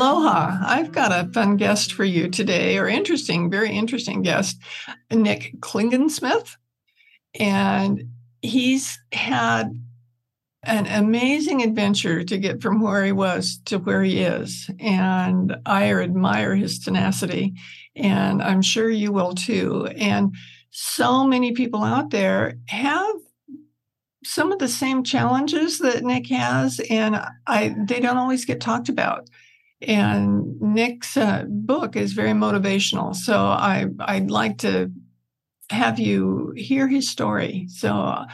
Aloha. I've got a fun guest for you today, or interesting, very interesting guest, Nick Klingensmith. And he's had an amazing adventure to get from where he was to where he is. And I admire his tenacity, and I'm sure you will too. And so many people out there have some of the same challenges that Nick has, and I they don't always get talked about. And Nick's uh, book is very motivational. So I, I'd like to have you hear his story. So,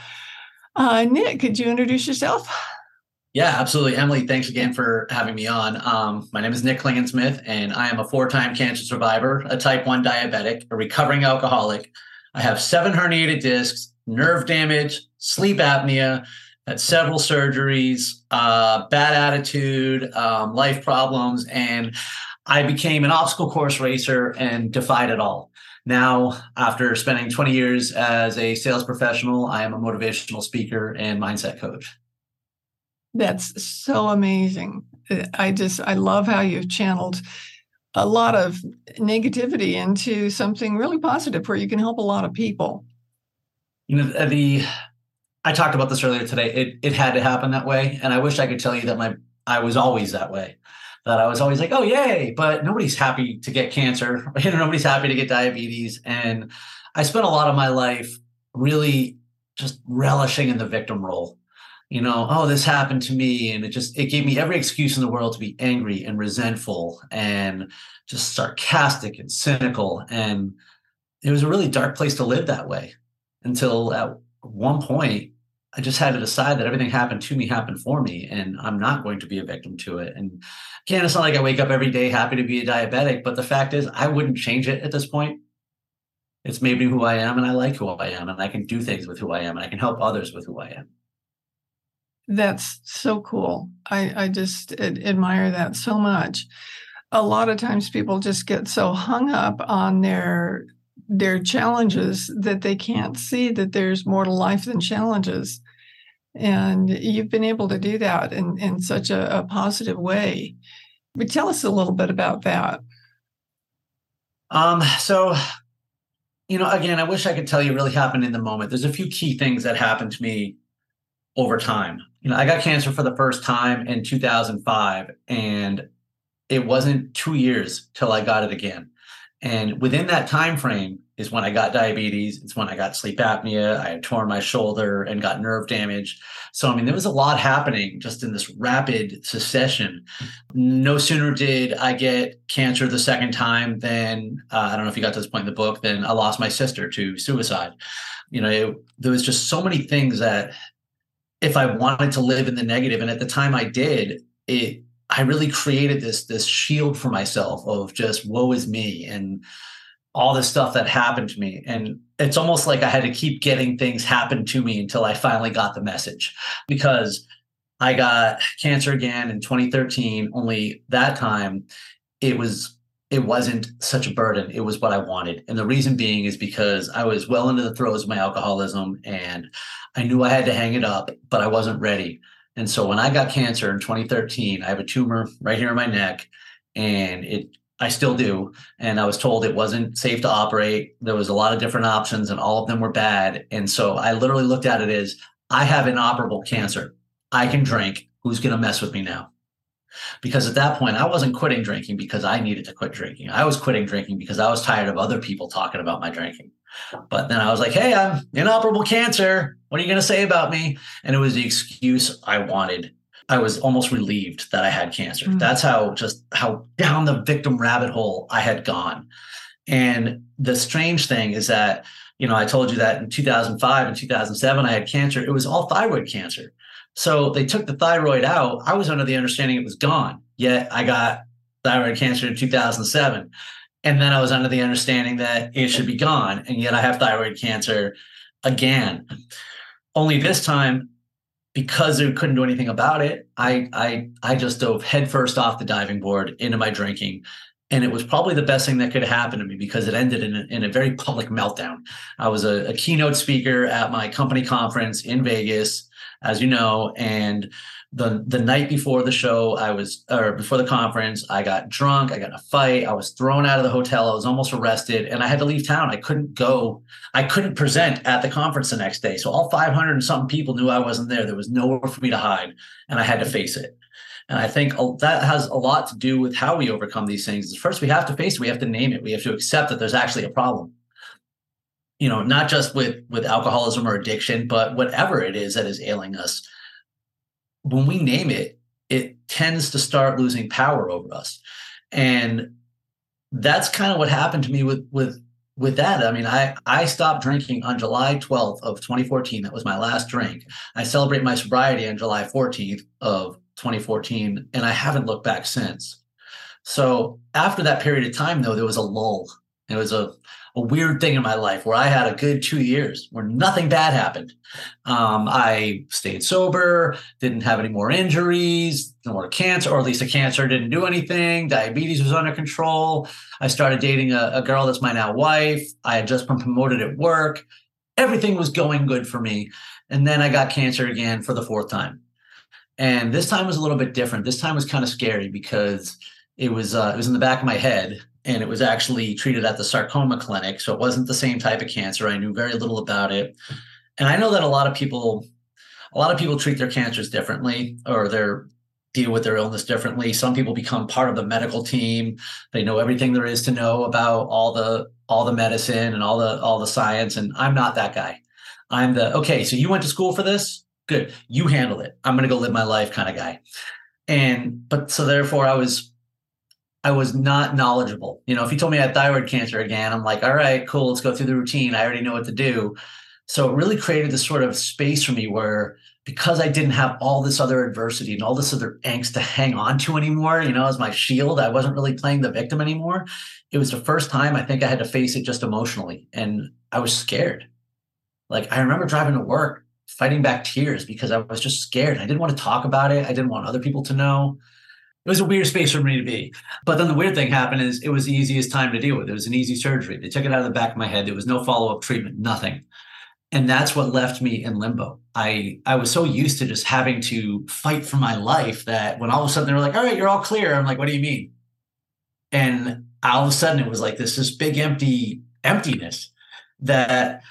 uh, Nick, could you introduce yourself? Yeah, absolutely. Emily, thanks again for having me on. Um, my name is Nick Klingensmith, and I am a four time cancer survivor, a type 1 diabetic, a recovering alcoholic. I have seven herniated discs, nerve damage, sleep apnea, had several surgeries, uh, bad attitude, um, life problems, and I became an obstacle course racer and defied it all. Now, after spending 20 years as a sales professional, I am a motivational speaker and mindset coach. That's so amazing. I just, I love how you've channeled a lot of negativity into something really positive where you can help a lot of people. You know, the I talked about this earlier today. It it had to happen that way, and I wish I could tell you that my I was always that way. That I was always like, oh yay! But nobody's happy to get cancer. You know, nobody's happy to get diabetes. And I spent a lot of my life really just relishing in the victim role. You know, oh, this happened to me, and it just it gave me every excuse in the world to be angry and resentful and just sarcastic and cynical. And it was a really dark place to live that way until at one point I just had to decide that everything happened to me happened for me, and I'm not going to be a victim to it. And again, it's not like I wake up every day happy to be a diabetic, but the fact is, I wouldn't change it at this point. It's made me who I am, and I like who I am, and I can do things with who I am, and I can help others with who I am. That's so cool. I, I just admire that so much. A lot of times people just get so hung up on their their challenges that they can't see that there's more to life than challenges. And you've been able to do that in, in such a, a positive way. But tell us a little bit about that. Um, so, you know, again, I wish I could tell you really happened in the moment. There's a few key things that happened to me over time. You know, I got cancer for the first time in 2005, and it wasn't two years till I got it again. And within that time frame is when I got diabetes. It's when I got sleep apnea. I had torn my shoulder and got nerve damage. So I mean, there was a lot happening just in this rapid succession. No sooner did I get cancer the second time than uh, I don't know if you got to this point in the book. Then I lost my sister to suicide. You know, it, there was just so many things that if I wanted to live in the negative, and at the time I did, it I really created this this shield for myself of just woe is me and all this stuff that happened to me. And it's almost like I had to keep getting things happen to me until I finally got the message because I got cancer again in 2013. Only that time it was it wasn't such a burden. It was what I wanted. And the reason being is because I was well into the throes of my alcoholism and I knew I had to hang it up, but I wasn't ready. And so when I got cancer in 2013, I have a tumor right here in my neck, and it I still do. And I was told it wasn't safe to operate. There was a lot of different options, and all of them were bad. And so I literally looked at it as I have inoperable cancer. I can drink. Who's going to mess with me now? Because at that point, I wasn't quitting drinking because I needed to quit drinking. I was quitting drinking because I was tired of other people talking about my drinking. But then I was like, hey, I'm inoperable cancer. What are you going to say about me? And it was the excuse I wanted. I was almost relieved that I had cancer. Mm-hmm. That's how just how down the victim rabbit hole I had gone. And the strange thing is that you know, I told you that in 2005 and 2007 I had cancer. It was all thyroid cancer. So they took the thyroid out. I was under the understanding it was gone. Yet I got thyroid cancer in 2007. And then I was under the understanding that it should be gone. And yet I have thyroid cancer again. Only this time, because I couldn't do anything about it, I I I just dove headfirst off the diving board into my drinking. And it was probably the best thing that could happen to me because it ended in a, in a very public meltdown. I was a, a keynote speaker at my company conference in Vegas, as you know, and the the night before the show, I was or before the conference, I got drunk, I got in a fight, I was thrown out of the hotel, I was almost arrested, and I had to leave town. I couldn't go, I couldn't present at the conference the next day. So all 500 and something people knew I wasn't there. There was nowhere for me to hide, and I had to face it. And I think that has a lot to do with how we overcome these things. First, we have to face it. We have to name it. We have to accept that there's actually a problem. You know, not just with with alcoholism or addiction, but whatever it is that is ailing us when we name it, it tends to start losing power over us. And that's kind of what happened to me with with with that. I mean, I I stopped drinking on July 12th of 2014. That was my last drink. I celebrate my sobriety on July 14th of 2014, and I haven't looked back since. So after that period of time, though, there was a lull. It was a a weird thing in my life where I had a good two years where nothing bad happened. Um, I stayed sober, didn't have any more injuries, no more cancer, or at least the cancer didn't do anything. Diabetes was under control. I started dating a, a girl that's my now wife. I had just been promoted at work. Everything was going good for me. And then I got cancer again for the fourth time. And this time was a little bit different. This time was kind of scary because it was uh, it was in the back of my head and it was actually treated at the sarcoma clinic. So it wasn't the same type of cancer. I knew very little about it. And I know that a lot of people, a lot of people treat their cancers differently or their deal with their illness differently. Some people become part of the medical team. They know everything there is to know about all the all the medicine and all the all the science. And I'm not that guy. I'm the okay, so you went to school for this? Good. You handle it. I'm gonna go live my life kind of guy. And but so therefore I was I was not knowledgeable. You know, if you told me I had thyroid cancer again, I'm like, all right, cool, let's go through the routine. I already know what to do. So it really created this sort of space for me where because I didn't have all this other adversity and all this other angst to hang on to anymore, you know, as my shield, I wasn't really playing the victim anymore. It was the first time I think I had to face it just emotionally. And I was scared. Like I remember driving to work, fighting back tears because I was just scared. I didn't want to talk about it. I didn't want other people to know it was a weird space for me to be. But then the weird thing happened is it was the easiest time to deal with. It was an easy surgery. They took it out of the back of my head. There was no follow up treatment, nothing. And that's what left me in limbo. I I was so used to just having to fight for my life that when all of a sudden they were like, "All right, you're all clear," I'm like, "What do you mean?" And all of a sudden it was like this this big empty emptiness that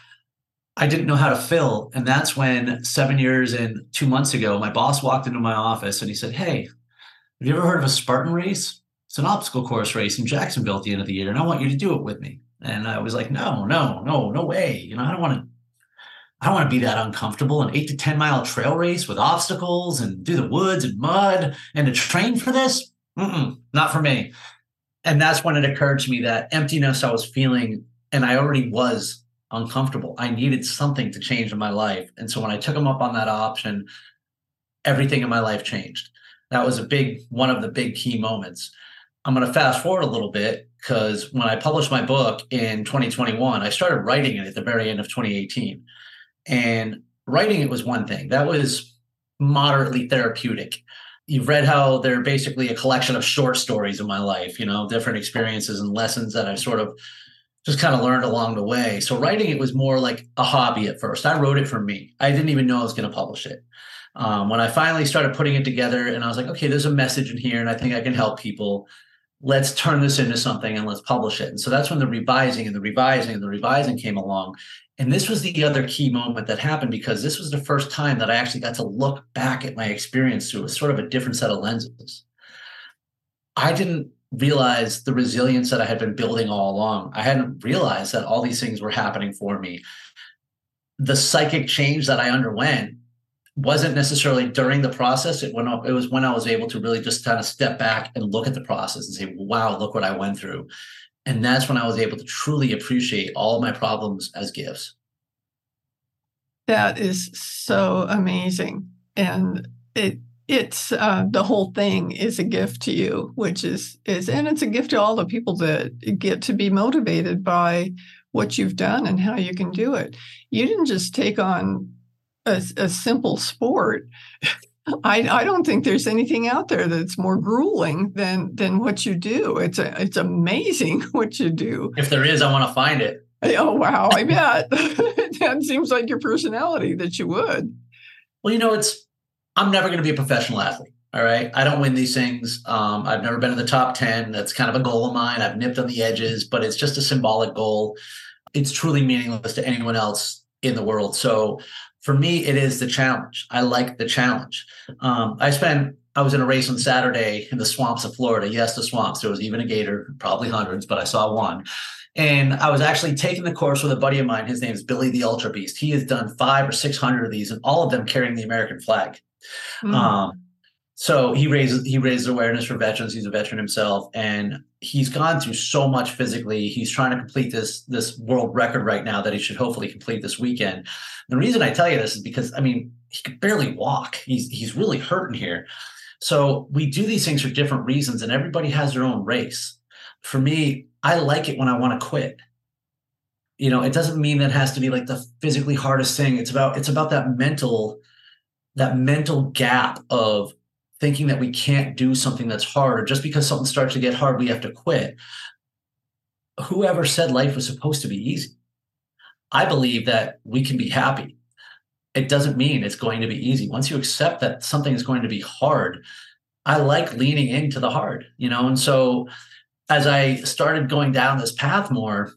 I didn't know how to fill. And that's when seven years and two months ago, my boss walked into my office and he said, Hey, have you ever heard of a Spartan race? It's an obstacle course race in Jacksonville at the end of the year, and I want you to do it with me. And I was like, no, no, no, no way. You know, I don't want to. I don't want to be that uncomfortable. An eight to ten mile trail race with obstacles and through the woods and mud and to train for this. Mm-mm, not for me. And that's when it occurred to me that emptiness I was feeling, and I already was uncomfortable. I needed something to change in my life. And so when I took him up on that option, everything in my life changed that was a big one of the big key moments. I'm going to fast forward a little bit because when I published my book in 2021, I started writing it at the very end of 2018. And writing it was one thing that was moderately therapeutic. You've read how they're basically a collection of short stories in my life, you know, different experiences and lessons that I've sort of just kind of learned along the way. So writing it was more like a hobby at first. I wrote it for me. I didn't even know I was going to publish it um, when I finally started putting it together and I was like, okay, there's a message in here and I think I can help people. Let's turn this into something and let's publish it. And so that's when the revising and the revising and the revising came along. And this was the other key moment that happened because this was the first time that I actually got to look back at my experience through a sort of a different set of lenses. I didn't realize the resilience that I had been building all along. I hadn't realized that all these things were happening for me. The psychic change that I underwent wasn't necessarily during the process. It went up, it was when I was able to really just kind of step back and look at the process and say, wow, look what I went through. And that's when I was able to truly appreciate all my problems as gifts. That is so amazing. And it it's uh, the whole thing is a gift to you, which is is and it's a gift to all the people that get to be motivated by what you've done and how you can do it. You didn't just take on a, a simple sport. I, I don't think there's anything out there that's more grueling than than what you do. It's a, it's amazing what you do. If there is, I want to find it. Oh wow, I bet that seems like your personality that you would. Well, you know, it's I'm never going to be a professional athlete. All right. I don't win these things. Um, I've never been in the top 10. That's kind of a goal of mine. I've nipped on the edges, but it's just a symbolic goal. It's truly meaningless to anyone else in the world. So for me, it is the challenge. I like the challenge. Um, I spent, I was in a race on Saturday in the swamps of Florida. Yes, the swamps. There was even a gator, probably hundreds, but I saw one. And I was actually taking the course with a buddy of mine. His name is Billy the Ultra Beast. He has done five or 600 of these, and all of them carrying the American flag. Mm. Um, so he raises he raises awareness for veterans. He's a veteran himself, and he's gone through so much physically. He's trying to complete this this world record right now that he should hopefully complete this weekend. The reason I tell you this is because I mean he could barely walk. He's he's really hurting here. So we do these things for different reasons, and everybody has their own race. For me, I like it when I want to quit. You know, it doesn't mean that has to be like the physically hardest thing. It's about it's about that mental that mental gap of thinking that we can't do something that's hard just because something starts to get hard we have to quit whoever said life was supposed to be easy i believe that we can be happy it doesn't mean it's going to be easy once you accept that something is going to be hard i like leaning into the hard you know and so as i started going down this path more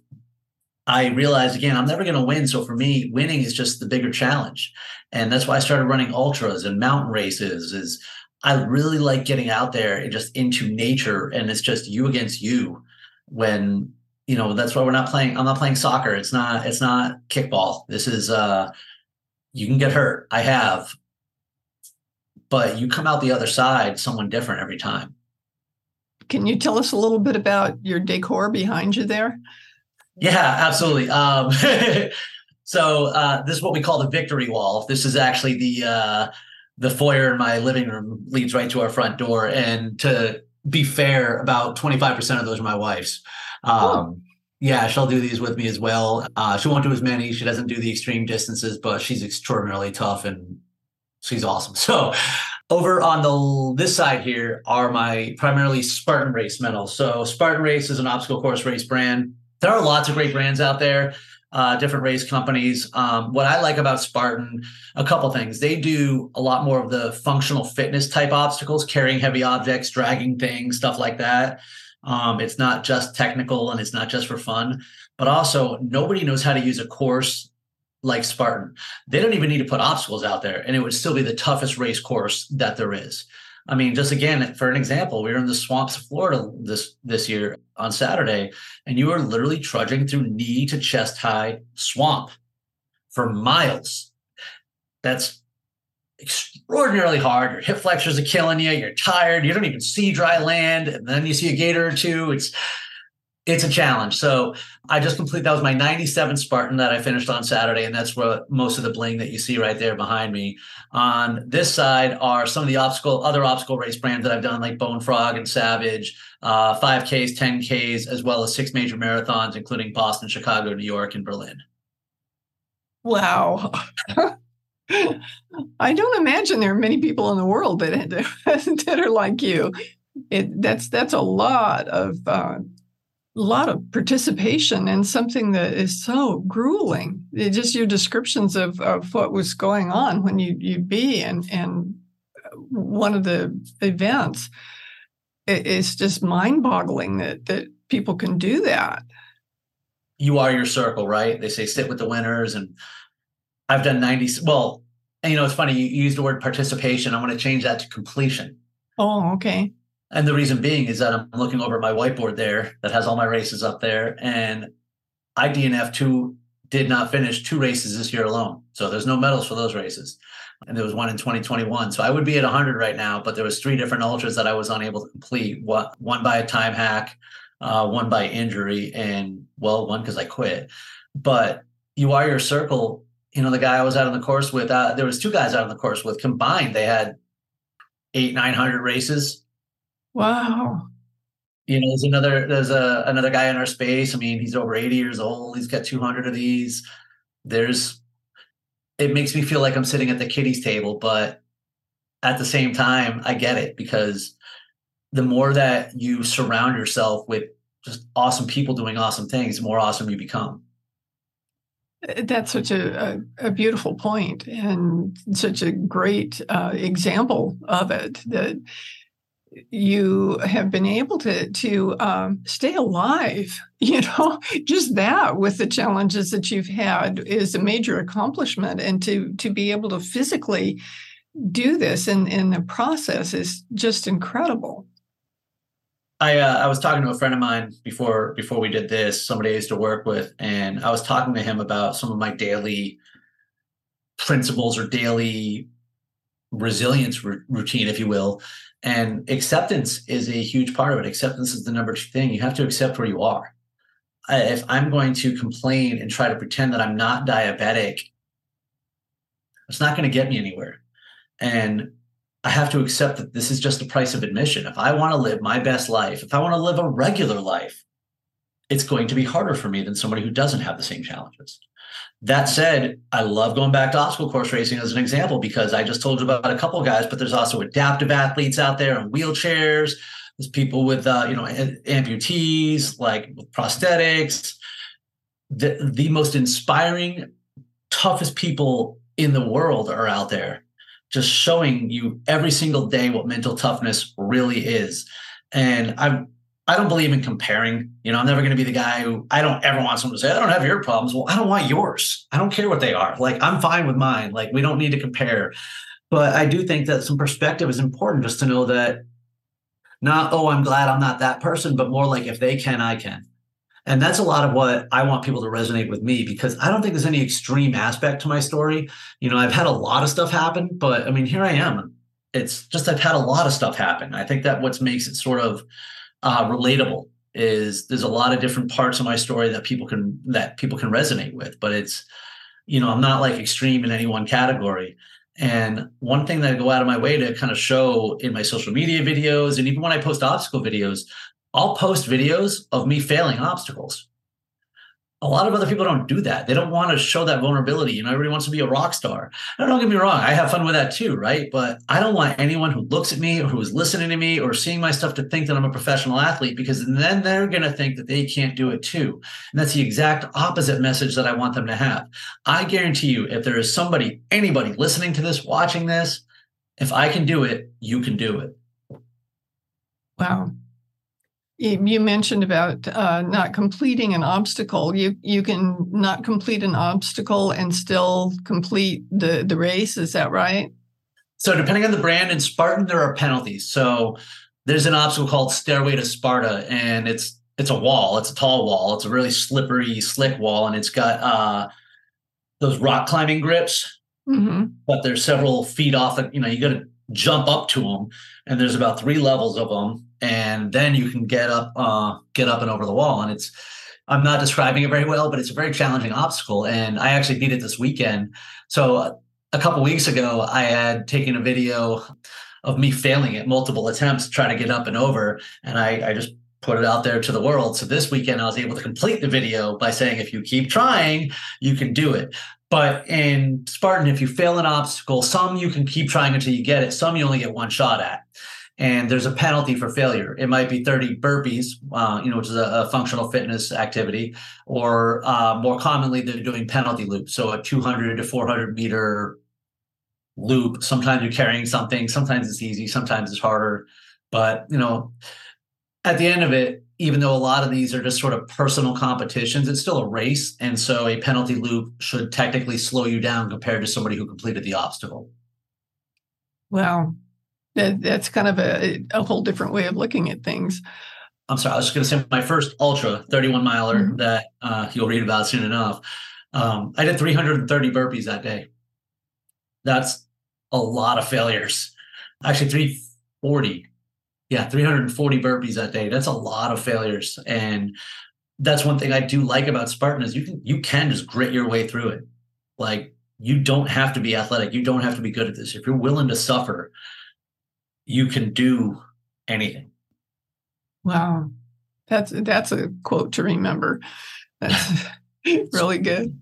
I realized again, I'm never going to win. So for me, winning is just the bigger challenge. And that's why I started running ultras and mountain races is I really like getting out there and just into nature. And it's just you against you when, you know, that's why we're not playing. I'm not playing soccer. It's not, it's not kickball. This is, uh, you can get hurt. I have, but you come out the other side, someone different every time. Can you tell us a little bit about your decor behind you there? Yeah, absolutely. Um, so uh, this is what we call the victory wall. This is actually the uh, the foyer in my living room leads right to our front door. And to be fair, about twenty five percent of those are my wife's. Um. Yeah, she'll do these with me as well. Uh, she won't do as many. She doesn't do the extreme distances, but she's extraordinarily tough and she's awesome. So over on the this side here are my primarily Spartan Race medals. So Spartan Race is an obstacle course race brand there are lots of great brands out there uh, different race companies. Um, what i like about spartan a couple things. They do a lot more of the functional fitness type obstacles carrying heavy objects dragging things stuff like that. Um, it's not just technical and it's not just for fun but also nobody knows how to use a course like spartan. They don't even need to put obstacles out there and it would still be the toughest race course that there is I mean, just again for an example, we were in the swamps of Florida this this year on Saturday, and you were literally trudging through knee to chest high swamp for miles. That's extraordinarily hard. Your hip flexors are killing you. You're tired. You don't even see dry land, and then you see a gator or two. It's it's a challenge. So I just completed that was my 97 Spartan that I finished on Saturday, and that's where most of the bling that you see right there behind me. On this side are some of the obstacle other obstacle race brands that I've done, like Bone Frog and Savage, uh, 5Ks, 10Ks, as well as six major marathons, including Boston, Chicago, New York, and Berlin. Wow. I don't imagine there are many people in the world that that are like you. It, that's that's a lot of uh, lot of participation in something that is so grueling. It just your descriptions of, of what was going on when you you'd be and and uh, one of the events it's just mind-boggling that that people can do that. You are your circle, right? They say sit with the winners, and I've done ninety. Well, and you know it's funny you use the word participation. I want to change that to completion. Oh, okay. And the reason being is that I'm looking over my whiteboard there that has all my races up there. And I DNF two did not finish two races this year alone. So there's no medals for those races. And there was one in 2021. So I would be at 100 right now, but there was three different ultras that I was unable to complete. One by a time hack, uh, one by injury, and well, one because I quit. But you are your circle. You know, the guy I was out on the course with, uh, there was two guys out on the course with combined. They had eight, nine hundred races. Wow. You know, there's another there's a another guy in our space. I mean, he's over 80 years old. He's got 200 of these. There's it makes me feel like I'm sitting at the kiddies table, but at the same time, I get it because the more that you surround yourself with just awesome people doing awesome things, the more awesome you become. Uh, that's such a, a, a beautiful point and such a great uh, example of it that you have been able to to um, stay alive you know just that with the challenges that you've had is a major accomplishment and to to be able to physically do this in in the process is just incredible I uh, I was talking to a friend of mine before before we did this. Somebody I used to work with, and I was talking to him about some of my daily principles or daily resilience r- routine, if you will. And acceptance is a huge part of it. Acceptance is the number two thing. You have to accept where you are. If I'm going to complain and try to pretend that I'm not diabetic, it's not going to get me anywhere. And I have to accept that this is just the price of admission. If I want to live my best life, if I want to live a regular life, it's going to be harder for me than somebody who doesn't have the same challenges. That said, I love going back to obstacle course racing as an example because I just told you about a couple guys, but there's also adaptive athletes out there in wheelchairs. There's people with uh, you know amputees, like with prosthetics. The the most inspiring, toughest people in the world are out there just showing you every single day what mental toughness really is. And I I don't believe in comparing. You know, I'm never going to be the guy who I don't ever want someone to say, I don't have your problems. Well, I don't want yours. I don't care what they are. Like, I'm fine with mine. Like, we don't need to compare. But I do think that some perspective is important just to know that not, oh, I'm glad I'm not that person, but more like if they can, I can. And that's a lot of what I want people to resonate with me because I don't think there's any extreme aspect to my story. You know, I've had a lot of stuff happen, but I mean, here I am. It's just I've had a lot of stuff happen. I think that what makes it sort of uh, relatable is there's a lot of different parts of my story that people can that people can resonate with, but it's you know I'm not like extreme in any one category. And one thing that I go out of my way to kind of show in my social media videos and even when I post obstacle videos, I'll post videos of me failing obstacles. A lot of other people don't do that. They don't want to show that vulnerability. You know, everybody wants to be a rock star. Now, don't get me wrong, I have fun with that too, right? But I don't want anyone who looks at me or who is listening to me or seeing my stuff to think that I'm a professional athlete because then they're going to think that they can't do it too. And that's the exact opposite message that I want them to have. I guarantee you, if there is somebody, anybody listening to this, watching this, if I can do it, you can do it. Wow you mentioned about uh, not completing an obstacle. You you can not complete an obstacle and still complete the the race. Is that right? So depending on the brand, in Spartan there are penalties. So there's an obstacle called Stairway to Sparta, and it's it's a wall. It's a tall wall. It's a really slippery, slick wall, and it's got uh, those rock climbing grips. Mm-hmm. But there's several feet off. The, you know, you got to jump up to them, and there's about three levels of them and then you can get up uh, get up and over the wall. And it's i'm not describing it very well but it's a very challenging obstacle and i actually beat it this weekend. So a couple weeks ago i had taken a video of me failing at multiple attempts to try to get up and over and i, I just put it out there to the world so this weekend i was able to complete the video by saying if you keep trying you can do it but in spartan if you fail an obstacle some you can keep trying until you get it some you only get one shot at and there's a penalty for failure. It might be 30 burpees, uh, you know, which is a, a functional fitness activity, or uh, more commonly, they're doing penalty loops. So a 200 to 400 meter loop. Sometimes you're carrying something. Sometimes it's easy. Sometimes it's harder. But you know, at the end of it, even though a lot of these are just sort of personal competitions, it's still a race, and so a penalty loop should technically slow you down compared to somebody who completed the obstacle. Well, that, that's kind of a, a whole different way of looking at things. I'm sorry, I was just going to say my first ultra 31 miler mm-hmm. that uh, you'll read about soon enough. Um, I did 330 burpees that day. That's a lot of failures. Actually, 340. Yeah, 340 burpees that day. That's a lot of failures. And that's one thing I do like about Spartan is you can you can just grit your way through it. Like you don't have to be athletic. You don't have to be good at this. If you're willing to suffer, you can do anything. Wow. That's that's a quote to remember. That's really good.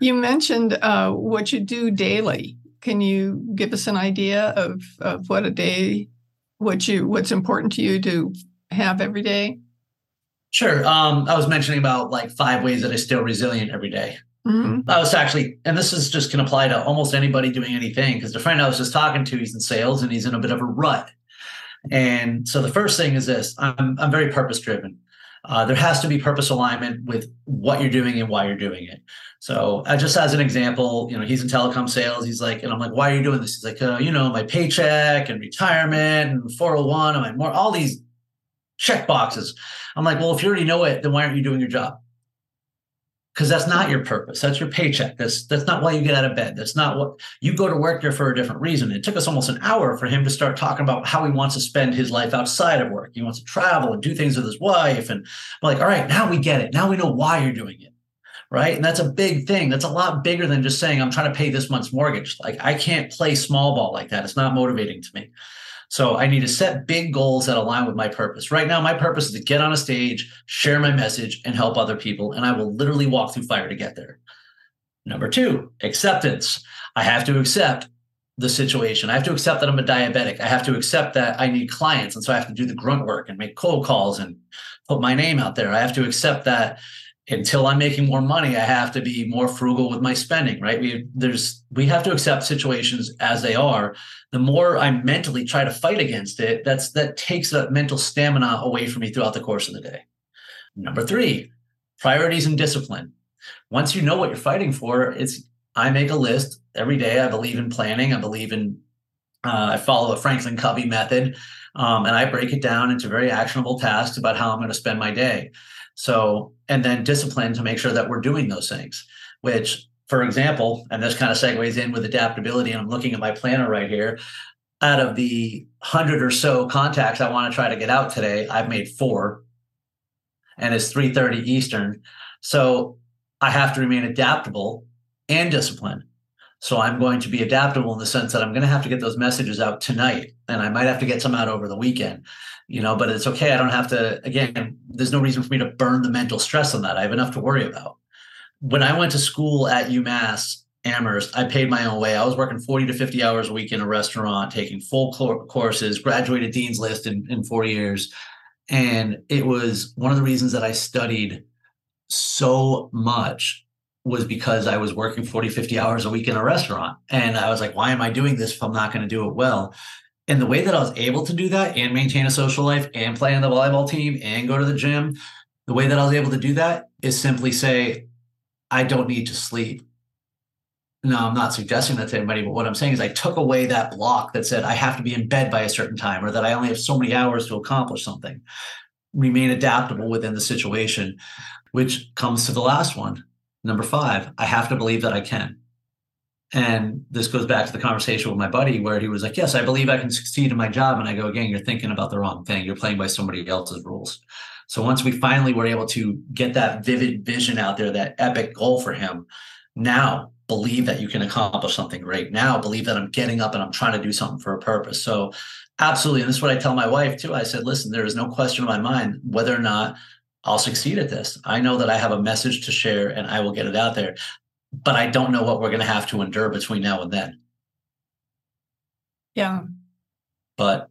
You mentioned uh, what you do daily. Can you give us an idea of, of what a day, what you what's important to you to have every day? Sure. Um, I was mentioning about like five ways that I stay resilient every day. Mm-hmm. I was actually, and this is just can apply to almost anybody doing anything because the friend I was just talking to, he's in sales and he's in a bit of a rut. And so the first thing is this: I'm I'm very purpose driven. Uh, there has to be purpose alignment with what you're doing and why you're doing it. So, uh, just as an example, you know, he's in telecom sales. He's like, and I'm like, why are you doing this? He's like, uh, you know, my paycheck and retirement and 401 and my more all these check boxes. I'm like, well, if you already know it, then why aren't you doing your job? Because that's not your purpose. That's your paycheck. That's that's not why you get out of bed. That's not what you go to work there for a different reason. It took us almost an hour for him to start talking about how he wants to spend his life outside of work. He wants to travel and do things with his wife. And I'm like, all right, now we get it. Now we know why you're doing it right? And that's a big thing. That's a lot bigger than just saying, I'm trying to pay this month's mortgage. Like, I can't play small ball like that. It's not motivating to me. So I need to set big goals that align with my purpose. Right now, my purpose is to get on a stage, share my message, and help other people. And I will literally walk through fire to get there. Number two, acceptance. I have to accept the situation. I have to accept that I'm a diabetic. I have to accept that I need clients. And so I have to do the grunt work and make cold calls and put my name out there. I have to accept that until I'm making more money, I have to be more frugal with my spending, right? We there's we have to accept situations as they are. The more I mentally try to fight against it, that's that takes that mental stamina away from me throughout the course of the day. Number three, priorities and discipline. Once you know what you're fighting for, it's I make a list every day. I believe in planning. I believe in uh, I follow a Franklin Covey method, um, and I break it down into very actionable tasks about how I'm going to spend my day. So, and then discipline to make sure that we're doing those things, which, for example, and this kind of segues in with adaptability. And I'm looking at my planner right here. Out of the hundred or so contacts I want to try to get out today, I've made four, and it's 3:30 Eastern. So I have to remain adaptable and disciplined. So I'm going to be adaptable in the sense that I'm going to have to get those messages out tonight, and I might have to get some out over the weekend you know, but it's okay. I don't have to, again, there's no reason for me to burn the mental stress on that. I have enough to worry about. When I went to school at UMass Amherst, I paid my own way. I was working 40 to 50 hours a week in a restaurant, taking full courses, graduated Dean's List in, in four years. And it was one of the reasons that I studied so much was because I was working 40, 50 hours a week in a restaurant. And I was like, why am I doing this if I'm not going to do it well? And the way that I was able to do that and maintain a social life and play on the volleyball team and go to the gym, the way that I was able to do that is simply say, I don't need to sleep. No, I'm not suggesting that to anybody, but what I'm saying is I took away that block that said I have to be in bed by a certain time or that I only have so many hours to accomplish something. Remain adaptable within the situation, which comes to the last one. Number five, I have to believe that I can. And this goes back to the conversation with my buddy where he was like, Yes, I believe I can succeed in my job. And I go, Again, you're thinking about the wrong thing. You're playing by somebody else's rules. So once we finally were able to get that vivid vision out there, that epic goal for him, now believe that you can accomplish something great. Now believe that I'm getting up and I'm trying to do something for a purpose. So absolutely. And this is what I tell my wife too. I said, listen, there is no question in my mind whether or not I'll succeed at this. I know that I have a message to share and I will get it out there but I don't know what we're going to have to endure between now and then. Yeah. But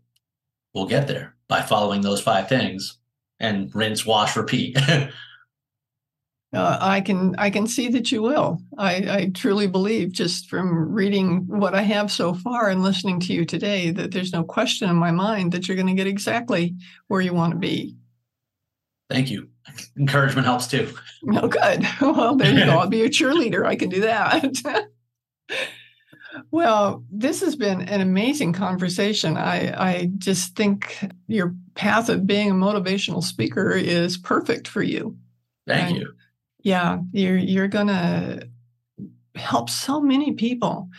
we'll get there by following those five things and rinse, wash, repeat. uh, I can I can see that you will. I, I truly believe, just from reading what I have so far and listening to you today, that there's no question in my mind that you're going to get exactly where you want to be. Thank you encouragement helps too. Oh, good. Well, there you go. I'll be a cheerleader. I can do that. well, this has been an amazing conversation. I, I just think your path of being a motivational speaker is perfect for you. Thank and you. Yeah, you're you're gonna help so many people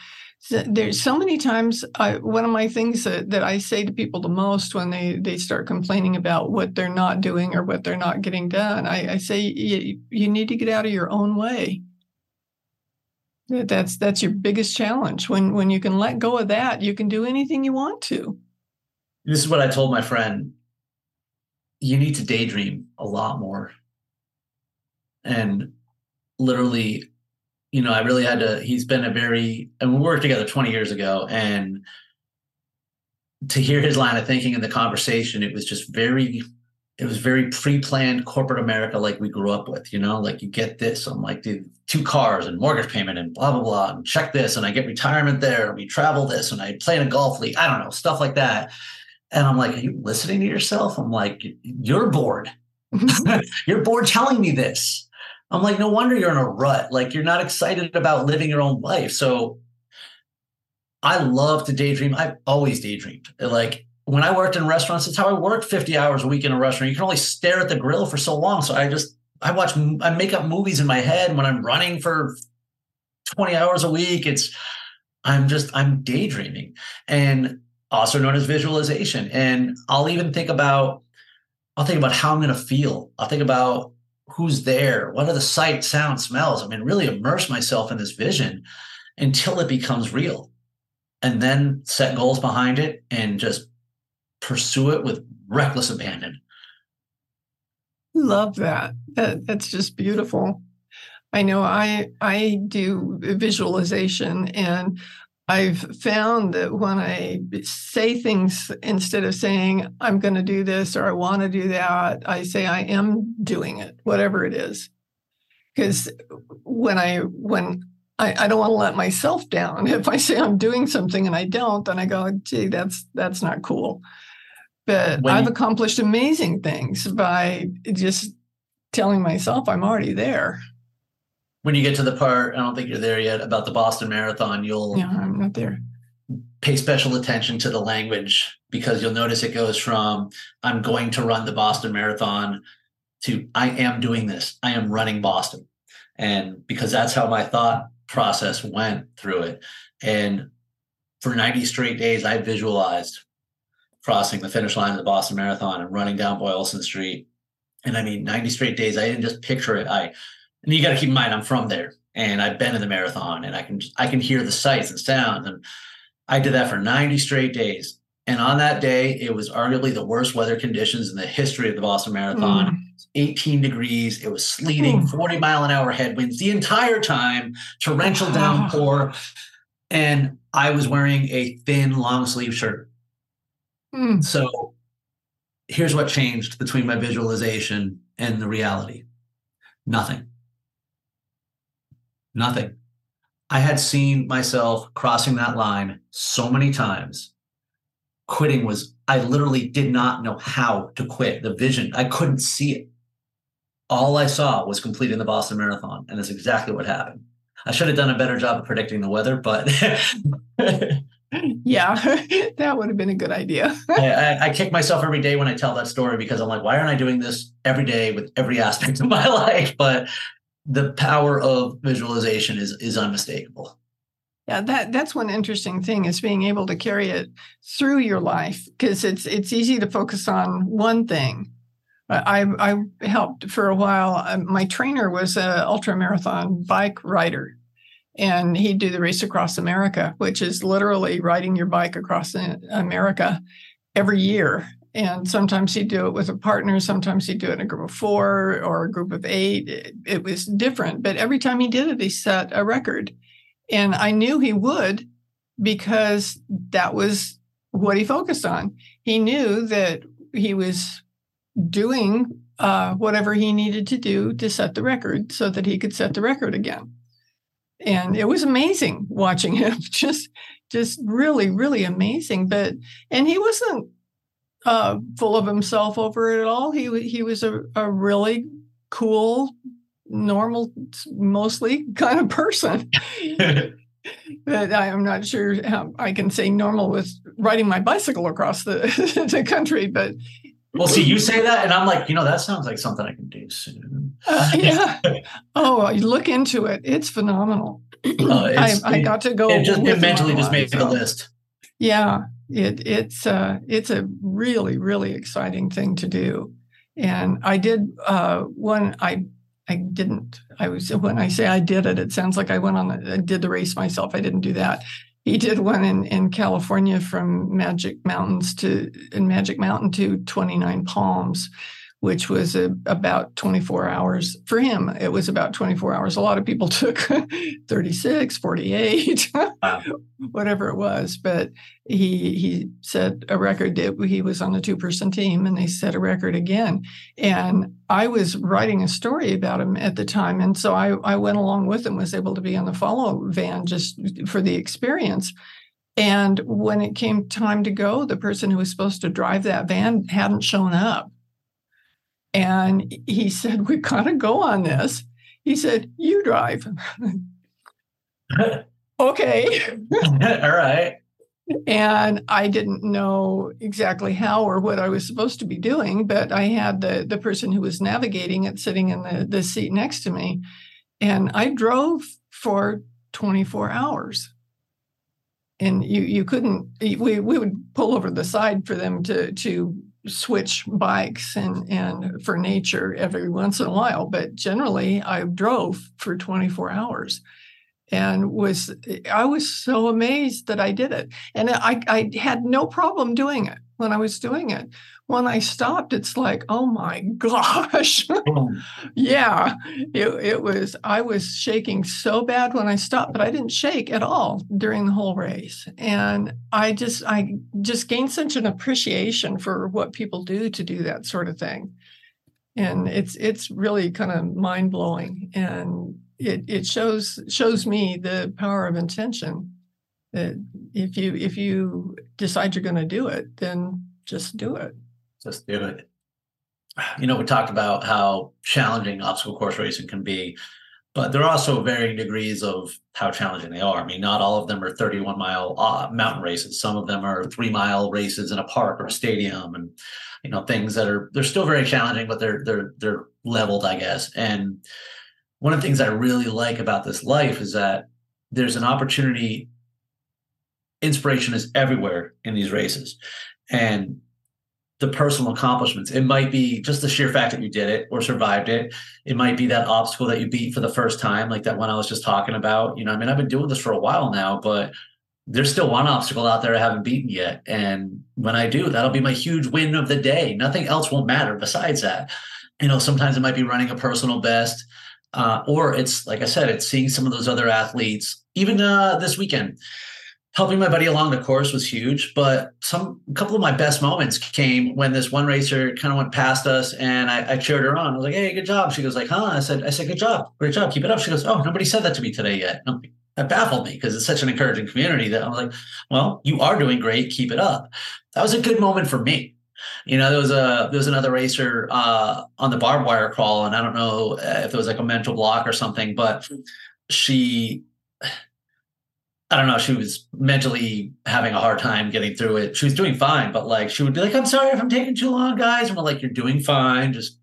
there's so many times I, one of my things that, that i say to people the most when they they start complaining about what they're not doing or what they're not getting done i, I say you, you need to get out of your own way. That's that's your biggest challenge. When when you can let go of that you can do anything you want to. This is what i told my friend. You need to daydream a lot more. And literally you know, I really had to. He's been a very, and we worked together 20 years ago, and to hear his line of thinking in the conversation, it was just very, it was very pre-planned corporate America like we grew up with. You know, like you get this, I'm like, dude, two cars and mortgage payment and blah blah blah, and check this, and I get retirement there, and we travel this, and I play in a golf league. I don't know stuff like that. And I'm like, are you listening to yourself? I'm like, you're bored. Mm-hmm. you're bored telling me this. I'm like, no wonder you're in a rut. Like you're not excited about living your own life. So I love to daydream. I've always daydreamed. Like when I worked in restaurants, it's how I worked 50 hours a week in a restaurant. You can only stare at the grill for so long. So I just I watch I make up movies in my head when I'm running for 20 hours a week. It's I'm just I'm daydreaming and also known as visualization. And I'll even think about I'll think about how I'm going to feel. I'll think about who's there, what are the sight, sound, smells. I mean, really immerse myself in this vision until it becomes real. And then set goals behind it and just pursue it with reckless abandon. Love that. that that's just beautiful. I know I I do visualization and I've found that when I say things instead of saying I'm going to do this or I want to do that, I say I am doing it, whatever it is. Because when I when I, I don't want to let myself down. If I say I'm doing something and I don't, then I go, gee, that's that's not cool. But when I've accomplished amazing things by just telling myself I'm already there when you get to the part, I don't think you're there yet about the Boston Marathon, you'll yeah, I'm not there. Pay special attention to the language because you'll notice it goes from I'm going to run the Boston Marathon to I am doing this. I am running Boston. And because that's how my thought process went through it. And for 90 straight days, I visualized crossing the finish line of the Boston Marathon and running down Boylston Street. And I mean, 90 straight days, I didn't just picture it. I and you got to keep in mind I'm from there and I've been in the marathon and I can I can hear the sights and sounds and I did that for 90 straight days. And on that day, it was arguably the worst weather conditions in the history of the Boston Marathon. Mm. 18 degrees. It was sleeting, mm. 40 mile an hour headwinds the entire time, torrential downpour. And I was wearing a thin long sleeve shirt. Mm. So here's what changed between my visualization and the reality nothing. Nothing. I had seen myself crossing that line so many times. Quitting was, I literally did not know how to quit. The vision, I couldn't see it. All I saw was completing the Boston Marathon. And that's exactly what happened. I should have done a better job of predicting the weather, but. yeah, that would have been a good idea. I, I, I, kick myself every day when I tell that story because I'm like, why aren't I doing this every day with every aspect of my life? But the power of visualization is is unmistakable. Yeah, that that's one interesting thing is being able to carry it through your life because it's it's easy to focus on one thing. I I helped for a while. Uh, my trainer was an ultra marathon bike rider, and he'd do the race across America, which is literally riding your bike across America every year and sometimes he'd do it with a partner sometimes he'd do it in a group of four or a group of eight. It, it, was different but every time he did it he set a record. And i knew he would because that was what he focused on. He knew that he was doing uh, whatever he needed to do to set the record so that he could set the record again. And it was amazing watching him. Just just really really amazing. But and he wasn't uh, full of himself over it at all. He he was a, a really cool, normal, mostly kind of person. but I'm not sure how I can say normal with riding my bicycle across the, the country. But well, see, you say that, and I'm like, you know, that sounds like something I can do soon. Uh, yeah. oh, you look into it; it's phenomenal. uh, I, I, got to go. It just it mentally just made so. the list. Yeah, it it's uh it's a really really exciting thing to do, and I did uh one I I didn't I was when I say I did it it sounds like I went on I did the race myself. I didn't do that. He did one in, in California from Magic Mountains to in Magic Mountain to 29 Palms which was a, about 24 hours for him. It was about 24 hours. A lot of people took 36 48 wow. whatever it was. But he he set a record he was on the two person team and they set a record again. And i was writing a story about him at the time and so i, I went along with him was able to be on the follow van just for the experience. And when it came time to go the person who was supposed to drive that van hadn't shown up and he said, We got to go on this. He said, You drive. okay. All right. And I didn't know exactly how or what I was supposed to be doing, but I had the, the person who was navigating it sitting in the, the seat next to me. And I drove for 24 hours. And you you couldn't we we would pull over the side for them to to switch bikes and and for nature every once in a while but generally i drove for 24 hours and was i was so amazed that i did it. And i i had no problem doing it when i was doing it when I stopped, it's like, oh my gosh. Hmm. yeah, it, it was, I was shaking so bad when I stopped, but I didn't shake at all during the whole race. And I just, I just gained such an appreciation for what people do to do that sort of thing. And it's, it's really kind of mind blowing. And it, it shows, shows me the power of intention that if you, if you decide you're going to do it, then just do it. Just do it. You know, we talked about how challenging obstacle course racing can be, but there are also varying degrees of how challenging they are. I mean, not all of them are 31 mile uh, mountain races. Some of them are three mile races in a park or a stadium, and you know things that are they're still very challenging, but they're they're they're leveled, I guess. And one of the things I really like about this life is that there's an opportunity. Inspiration is everywhere in these races, and the personal accomplishments. It might be just the sheer fact that you did it or survived it. It might be that obstacle that you beat for the first time, like that one I was just talking about. You know, I mean, I've been doing this for a while now, but there's still one obstacle out there I haven't beaten yet. And when I do, that'll be my huge win of the day. Nothing else won't matter besides that. You know, sometimes it might be running a personal best. Uh, or it's like I said, it's seeing some of those other athletes. Even uh, this weekend, helping my buddy along the course was huge but some a couple of my best moments came when this one racer kind of went past us and I, I, cheered her on. I was like hey good job. She goes like huh? I said i said good job great job keep it up. She goes oh nobody said that to me today yet. That baffled me because it's such an encouraging community that i'm like well you are doing great keep it up. That was a good moment for me. You know, there was a there was another racer uh, on the barbed wire crawl, and I don't know if it was like a mental block or something, but she I don't know, she was mentally having a hard time getting through it. She was doing fine, but like she would be like, I'm sorry if I'm taking too long, guys. And we're like, You're doing fine. Just,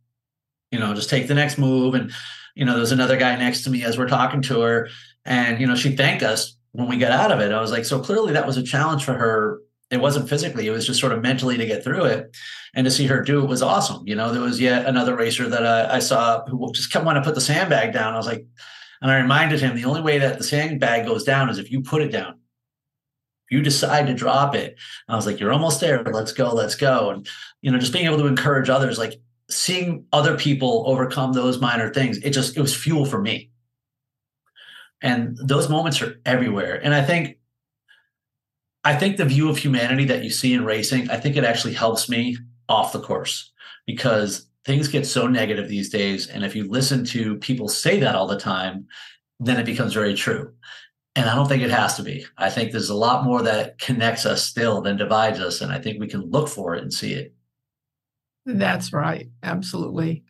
you know, just take the next move. And, you know, there's another guy next to me as we're talking to her. And, you know, she thanked us when we got out of it. I was like, so clearly that was a challenge for her. It wasn't physically, it was just sort of mentally to get through it. And to see her do it was awesome. You know, there was yet another racer that I, I saw who just kept wanting to put the sandbag down. I was like, and I reminded him the only way that the sandbag goes down is if you put it down. If you decide to drop it, I was like, you're almost there. Let's go, let's go. And, you know, just being able to encourage others, like seeing other people overcome those minor things, it just, it was fuel for me. And those moments are everywhere. And I think, I think the view of humanity that you see in racing, I think it actually helps me off the course because things get so negative these days. And if you listen to people say that all the time, then it becomes very true. And I don't think it has to be. I think there's a lot more that connects us still than divides us. And I think we can look for it and see it. That's right. Absolutely.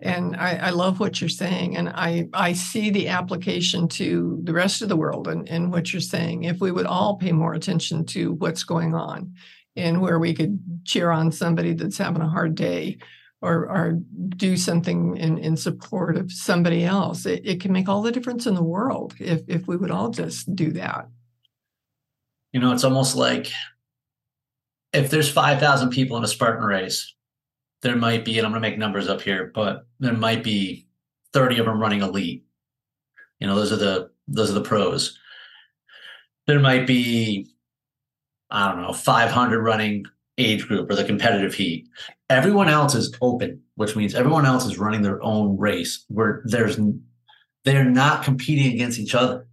And I, I love what you're saying. And I, I see the application to the rest of the world and, and what you're saying. If we would all pay more attention to what's going on and where we could cheer on somebody that's having a hard day or, or do something in, in support of somebody else. It, it can make all the difference in the world if, if we would all just do that. You know, it's almost like if there's 5,000 people in a Spartan race, there might be, and I'm going to make numbers up here, but there might be 30 of them running elite. You know, those are the those are the pros. There might be, I don't know, 500 running age group or the competitive heat. Everyone else is open, which means everyone else is running their own race where there's they're not competing against each other.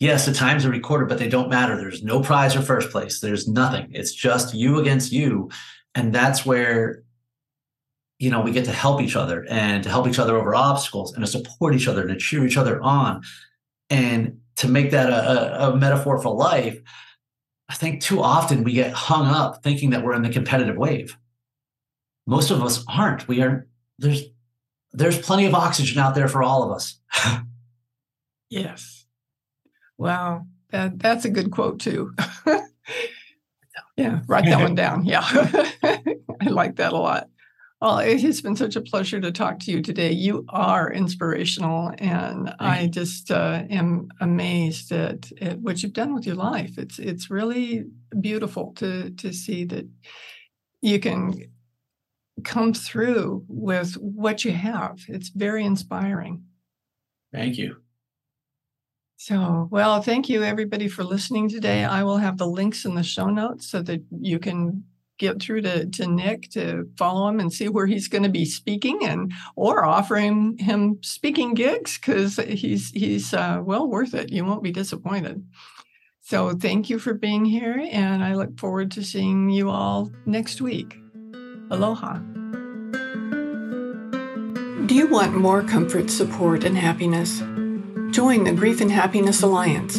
Yes, the times are recorded, but they don't matter. There's no prize or first place. There's nothing. It's just you against you. And that's where you know we get to help each other and to help each other over obstacles and to support each other and to cheer each other on and to make that a, a, a metaphor for life I think too often we get hung up thinking that we're in the competitive wave. Most of us aren't. We are there's there's plenty of oxygen out there for all of us. yes. Wow. That that's a good quote too. yeah, write that one down. Yeah. I like that a lot. Well, it has been such a pleasure to talk to you today. You are inspirational, and I just uh, am amazed at, at, what you've done with your life. It's it's really beautiful to to see that you can come through with what you have. It's very inspiring. Thank you. So, well, thank you everybody for listening today. I will have the links in the show notes so that you can get through to, to Nick to follow him and see where he's going to be speaking and or offering him speaking gigs because he's he's uh, well worth it. You won't be disappointed. So thank you for being here, and I look forward to seeing you all next week. Aloha. Do you want more comfort, support, and happiness? Join the Grief and Happiness Alliance.